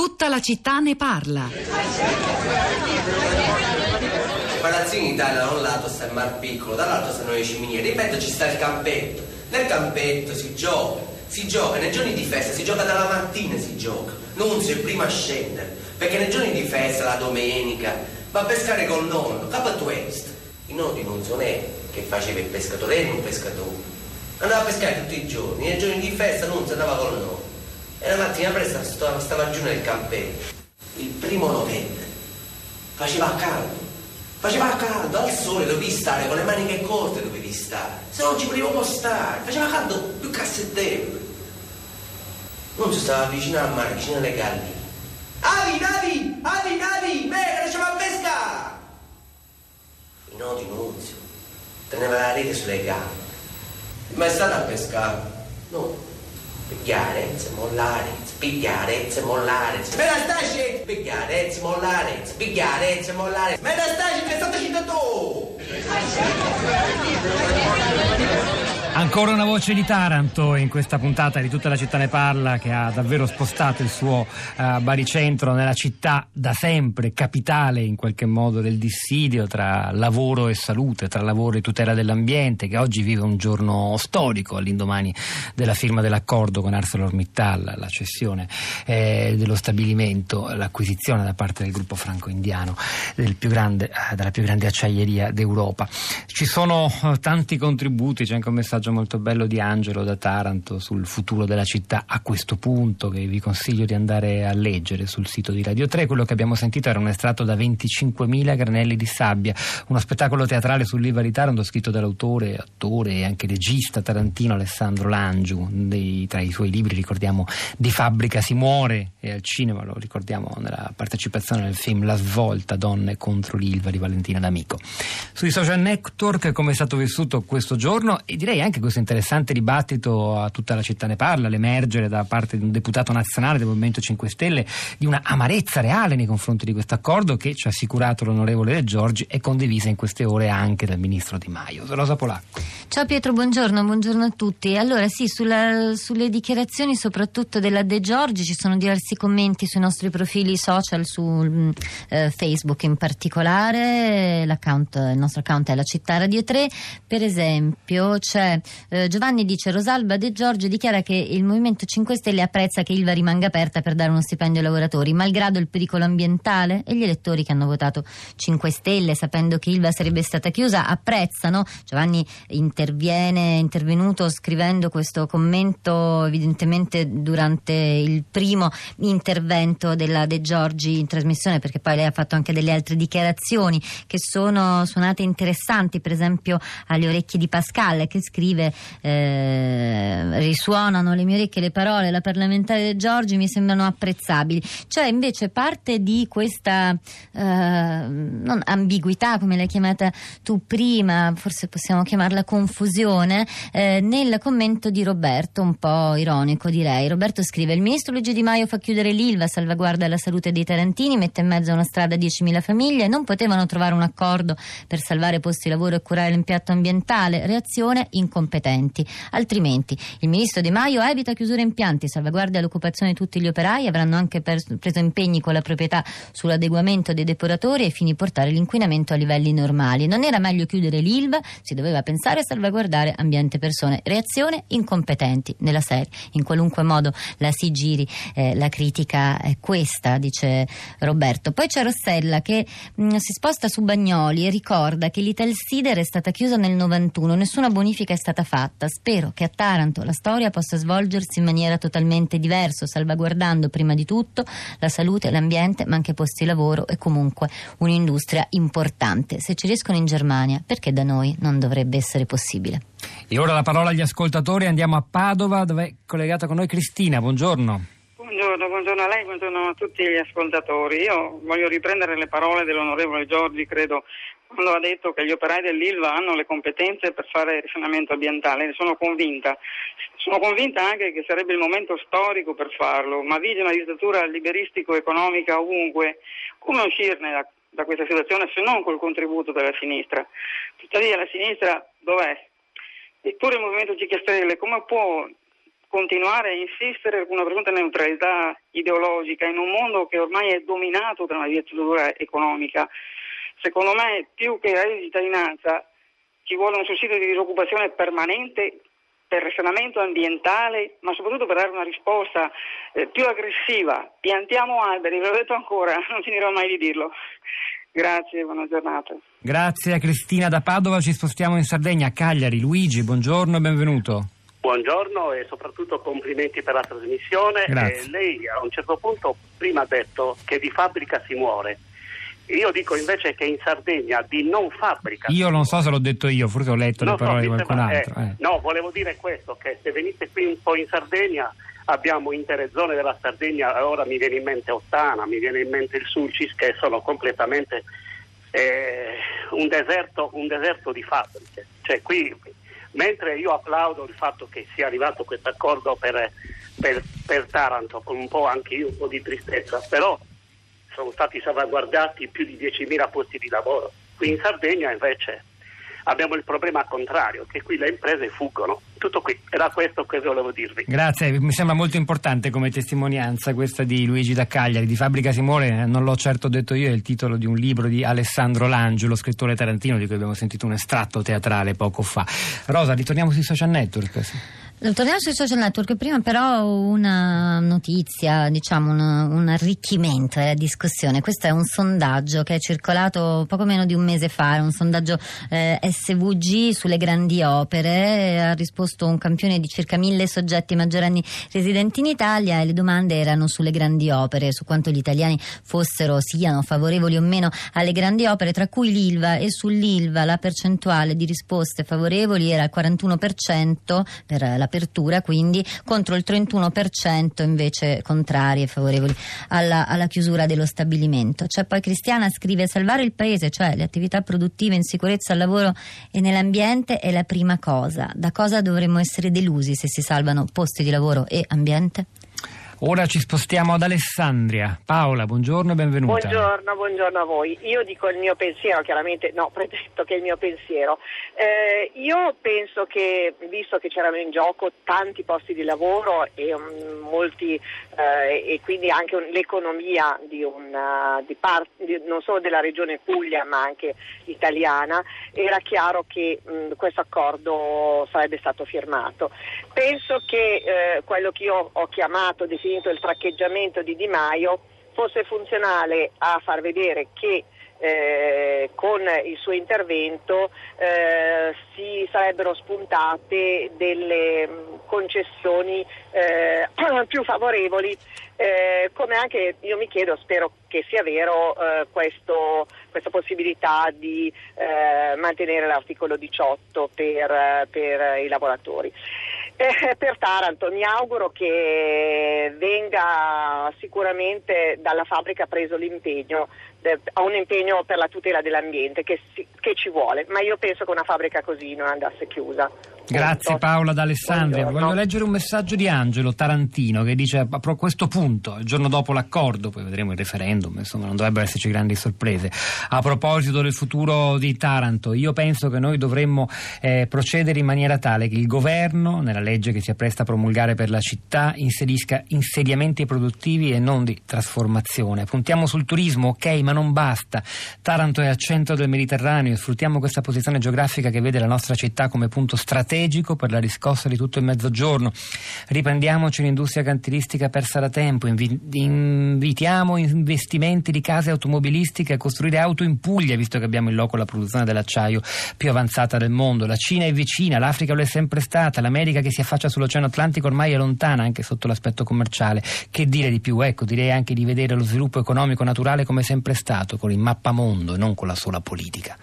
Tutta la città ne parla. Palazzini in Italia da un lato sta il Mar Piccolo, dall'altro stanno le ciminiere. Ripeto, ci sta il campetto. Nel campetto si gioca, si gioca, nei giorni di festa si gioca dalla mattina, si gioca. Nunzio è il primo a scendere, perché nei giorni di festa, la domenica, va a pescare col nonno, capo questo. Il nonno non è che faceva il pescatore, era un pescatore. Andava a pescare tutti i giorni, nei giorni di festa Nunzio andava col nonno. E la mattina presto stava, stava giù nel campetto. Il primo novembre faceva caldo. Faceva caldo, al sole dovevi stare, con le maniche corte dovevi stare, se non ci potevo stare, faceva caldo più che a settembre. Non si stava vicino al mare, vicino alle galline. Avi, Navi, Avi, Navi, me, che facciamo a pesca! I noti Nunzio teneva la rete sulle gambe. Ma è stato a pescare? No. Spigliare, smollare, spigliare, smollare. Me la stai? spigliare, smollare, spigliare, smollare. Me la stai? Che stai Ancora una voce di Taranto in questa puntata di Tutta la città ne parla che ha davvero spostato il suo uh, baricentro nella città da sempre, capitale in qualche modo del dissidio tra lavoro e salute, tra lavoro e tutela dell'ambiente, che oggi vive un giorno storico all'indomani della firma dell'accordo con ArcelorMittal, la cessione eh, dello stabilimento, l'acquisizione da parte del gruppo franco-indiano del più grande, eh, della più grande acciaieria d'Europa. Ci sono uh, tanti contributi, c'è anche un messaggio molto bello di Angelo da Taranto sul futuro della città a questo punto che vi consiglio di andare a leggere sul sito di Radio 3. Quello che abbiamo sentito era un estratto da 25.000 granelli di sabbia, uno spettacolo teatrale sull'Iva di Taranto scritto dall'autore, attore e anche regista tarantino Alessandro Langiu. Dei, tra i suoi libri ricordiamo Di fabbrica si muore e al cinema lo ricordiamo nella partecipazione nel film La svolta donne contro l'Ilva di Valentina D'Amico. Sui social network come è stato vissuto questo giorno e direi anche questo interessante dibattito a tutta la città ne parla, l'emergere da parte di un deputato nazionale del Movimento 5 Stelle di una amarezza reale nei confronti di questo accordo che ci ha assicurato l'onorevole De Giorgi e condivisa in queste ore anche dal ministro Di Maio. Rosa Polacco. Ciao Pietro, buongiorno, buongiorno a tutti. Allora sì, sulla, sulle dichiarazioni soprattutto della De Giorgi ci sono diversi commenti sui nostri profili social, su mm, eh, Facebook in particolare, il nostro account è la città Radio 3, per esempio c'è eh, Giovanni dice Rosalba De Giorgio dichiara che il Movimento 5 Stelle apprezza che Ilva rimanga aperta per dare uno stipendio ai lavoratori, malgrado il pericolo ambientale e gli elettori che hanno votato 5 Stelle sapendo che Ilva sarebbe stata chiusa apprezzano. Giovanni interviene, è intervenuto scrivendo questo commento evidentemente durante il primo intervento della De Giorgi in trasmissione perché poi lei ha fatto anche delle altre dichiarazioni che sono suonate interessanti per esempio alle orecchie di Pascal che scrive scrive eh, risuonano le mie orecchie le parole la parlamentare Giorgi mi sembrano apprezzabili. Cioè invece parte di questa eh, ambiguità come l'hai chiamata tu prima forse possiamo chiamarla confusione eh, nel commento di Roberto un po' ironico direi. Roberto scrive il ministro Luigi Di Maio fa chiudere l'Ilva salvaguarda la salute dei tarantini mette in mezzo a una strada 10.000 famiglie non potevano trovare un accordo per salvare posti di lavoro e curare l'impatto ambientale. Reazione incompetente competenti. Altrimenti il ministro Di Maio evita chiusure impianti, salvaguardia l'occupazione di tutti gli operai, avranno anche preso impegni con la proprietà sull'adeguamento dei depuratori e fini portare l'inquinamento a livelli normali. Non era meglio chiudere l'ILVA, si doveva pensare a salvaguardare ambiente e persone. Reazione incompetenti nella serie. In qualunque modo la si giri, eh, la critica è questa, dice Roberto. Poi c'è Rossella che mh, mm, si sposta su Bagnoli e ricorda che l'Italsider è stata chiusa nel 91, nessuna bonifica è stata stata fatta. Spero che a Taranto la storia possa svolgersi in maniera totalmente diversa, salvaguardando prima di tutto la salute, l'ambiente, ma anche posti di lavoro e comunque un'industria importante. Se ci riescono in Germania, perché da noi non dovrebbe essere possibile? E ora la parola agli ascoltatori, andiamo a Padova dove è collegata con noi Cristina, buongiorno. Buongiorno, buongiorno, a lei, buongiorno a tutti gli ascoltatori. Io voglio riprendere le parole dell'onorevole Giorgi, credo quando ha detto che gli operai dell'ILVA hanno le competenze per fare risanamento ambientale, ne sono convinta. Sono convinta anche che sarebbe il momento storico per farlo, ma vige una dittatura liberistico-economica ovunque. Come uscirne da, da questa situazione se non col contributo della sinistra? Tuttavia la sinistra dov'è? Eppure il Movimento 5 Stelle come può continuare a insistere con una presunta neutralità ideologica in un mondo che ormai è dominato da una dittatura economica. Secondo me, più che reddito di cittadinanza, ci vuole un sussidio di disoccupazione permanente per risanamento ambientale, ma soprattutto per dare una risposta eh, più aggressiva. Piantiamo alberi, ve l'ho detto ancora, non finirò mai di dirlo. Grazie, buona giornata. Grazie a Cristina da Padova, ci spostiamo in Sardegna, a Cagliari. Luigi, buongiorno e benvenuto. Buongiorno e soprattutto complimenti per la trasmissione. Eh, lei a un certo punto prima ha detto che di fabbrica si muore. Io dico invece che in Sardegna di non fabbrica. Io non so se l'ho detto io, forse ho letto le Non so, parole di mi qualcun sembra- altro. eh, eh. No, volevo dire questo, che se venite qui un po' in Sardegna abbiamo intere zone della Sardegna, ora mi viene in mente Ottana, mi viene in mente il Sulcis, che sono completamente eh, un, deserto, un deserto di fabbriche. Cioè qui, mentre io applaudo il fatto che sia arrivato questo accordo per, per- per Taranto, con un po' anche io un po' di tristezza, però sono stati salvaguardati più di 10.000 posti di lavoro. Qui in Sardegna invece abbiamo il problema contrario, che qui le imprese fuggono. Tutto qui, era questo che volevo dirvi. Grazie, mi sembra molto importante come testimonianza questa di Luigi da Cagliari, di Fabbrica Simone, eh, non l'ho certo detto io, è il titolo di un libro di Alessandro Langio, lo scrittore tarantino di cui abbiamo sentito un estratto teatrale poco fa. Rosa, ritorniamo sui social network. Torniamo sui social network, prima però una notizia, diciamo un, un arricchimento della discussione. Questo è un sondaggio che è circolato poco meno di un mese fa, è un sondaggio eh, SVG sulle grandi opere, ha risposto un campione di circa mille soggetti maggiorenni residenti in Italia e le domande erano sulle grandi opere, su quanto gli italiani fossero, siano favorevoli o meno alle grandi opere, tra cui l'ILVA. E sull'ILVA la percentuale di risposte favorevoli era il 41% per l'apertura, quindi contro il 31% invece contrari e favorevoli alla, alla chiusura dello stabilimento. C'è poi Cristiana scrive salvare il paese, cioè le attività produttive in sicurezza al lavoro e nell'ambiente è la prima cosa. Da cosa dovremmo essere delusi se si salvano posti di lavoro e ambiente? Ora ci spostiamo ad Alessandria. Paola, buongiorno e benvenuta. Buongiorno, buongiorno a voi. Io dico il mio pensiero, chiaramente, no, premetto che è il mio pensiero. Eh, io penso che, visto che c'erano in gioco tanti posti di lavoro e, um, molti, eh, e quindi anche un- l'economia di una, di par- di- non solo della regione Puglia ma anche italiana, era chiaro che mh, questo accordo sarebbe stato firmato. Penso che eh, quello che io ho chiamato, definito il traccheggiamento di Di Maio, fosse funzionale a far vedere che eh, con il suo intervento eh, si sarebbero spuntate delle mh, concessioni eh, più favorevoli, eh, come anche io mi chiedo, spero che sia vero, eh, questo- questa possibilità di eh, mantenere l'articolo 18 per, per i lavoratori. Eh, per Taranto mi auguro che venga sicuramente dalla fabbrica preso l'impegno, a un impegno per la tutela dell'ambiente che, si- che ci vuole, ma io penso che una fabbrica così non andasse chiusa. Grazie. Paola d'Alessandria. Buongiorno. Voglio leggere un messaggio di Angelo Tarantino che dice a questo punto, il giorno dopo l'accordo, poi vedremo il referendum, insomma non dovrebbero esserci grandi sorprese. A proposito del futuro di Taranto, io penso che noi dovremmo eh, procedere in maniera tale che il governo, nella legge che si appresta a promulgare per la città, inserisca insediamenti produttivi e non di trasformazione. Puntiamo sul turismo, ok, ma non basta. Taranto è al centro del Mediterraneo e sfruttiamo questa posizione geografica che vede la nostra città come punto strategico per la riscossa di tutto il mezzogiorno. Riprendiamoci l'industria cantilistica persa da tempo, invi- invitiamo investimenti di case automobilistiche a costruire auto in Puglia, visto che abbiamo in loco la produzione dell'acciaio più avanzata del mondo. La Cina è vicina, l'Africa lo è sempre stata, l'America che si affaccia sull'Oceano Atlantico ormai è lontana anche sotto l'aspetto commerciale. Che dire di più? Ecco, direi anche di vedere lo sviluppo economico naturale come sempre stato, con il mappamondo e non con la sola politica.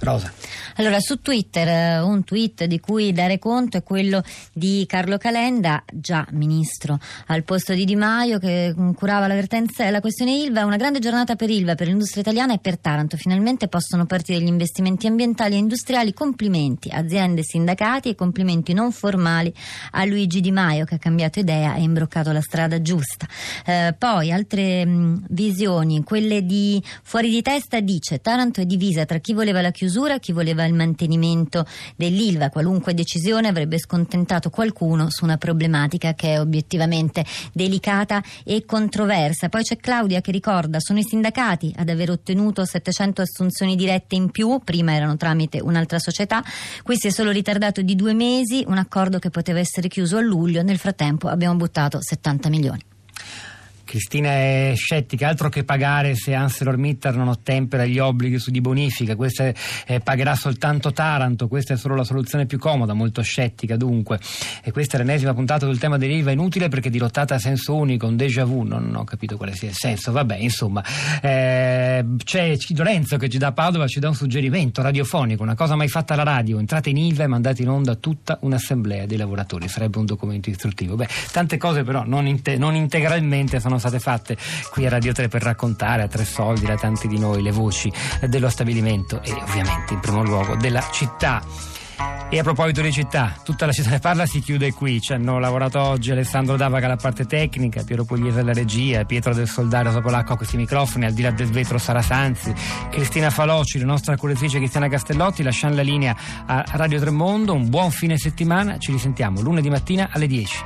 Rosa. Allora, su Twitter eh, un tweet di cui dare conto è quello di Carlo Calenda, già ministro al posto di Di Maio, che mm, curava la vertenza e la questione Ilva. Una grande giornata per Ilva, per l'industria italiana e per Taranto. Finalmente possono partire gli investimenti ambientali e industriali. Complimenti aziende, sindacati e complimenti non formali a Luigi Di Maio che ha cambiato idea e imbroccato la strada giusta. Eh, poi altre mh, visioni, quelle di Fuori di testa dice Taranto è divisa tra chi voleva la chiusura chiusura, chi voleva il mantenimento dell'Ilva. Qualunque decisione avrebbe scontentato qualcuno su una problematica che è obiettivamente delicata e controversa. Poi c'è Claudia che ricorda, sono i sindacati ad aver ottenuto 700 assunzioni dirette in più, prima erano tramite un'altra società, qui si è solo ritardato di due mesi, un accordo che poteva essere chiuso a luglio, nel frattempo abbiamo buttato 70 milioni. Cristina è scettica, altro che pagare se ArcelorMittal non ottempera gli obblighi su di bonifica, questa eh, pagherà soltanto Taranto, questa è solo la soluzione più comoda, molto scettica dunque. E questa è l'ennesima puntata sul tema dell'IVA inutile perché dirottata a senso unico, un déjà vu, non ho capito quale sia il senso, vabbè insomma. Eh, c'è Lorenzo che ci dà a Padova, ci dà un suggerimento radiofonico, una cosa mai fatta alla radio, entrate in IVA e mandate in onda tutta un'assemblea dei lavoratori, sarebbe un documento istruttivo. Beh, tante cose però non, inte- non integralmente sono sono state fatte qui a Radio 3 per raccontare a tre soldi da tanti di noi le voci dello stabilimento e ovviamente in primo luogo della città. E a proposito di città, tutta la città ne parla si chiude qui. Ci hanno lavorato oggi Alessandro Davaga alla parte tecnica, Piero Pugliese alla regia, Pietro del Soldario sopra l'acqua a questi microfoni, al di là del vetro Sara Sanzi, Cristina Faloci, la nostra curatrice Cristiana Castellotti. Lasciamo la linea a Radio Tremondo. Un buon fine settimana. Ci risentiamo lunedì mattina alle 10.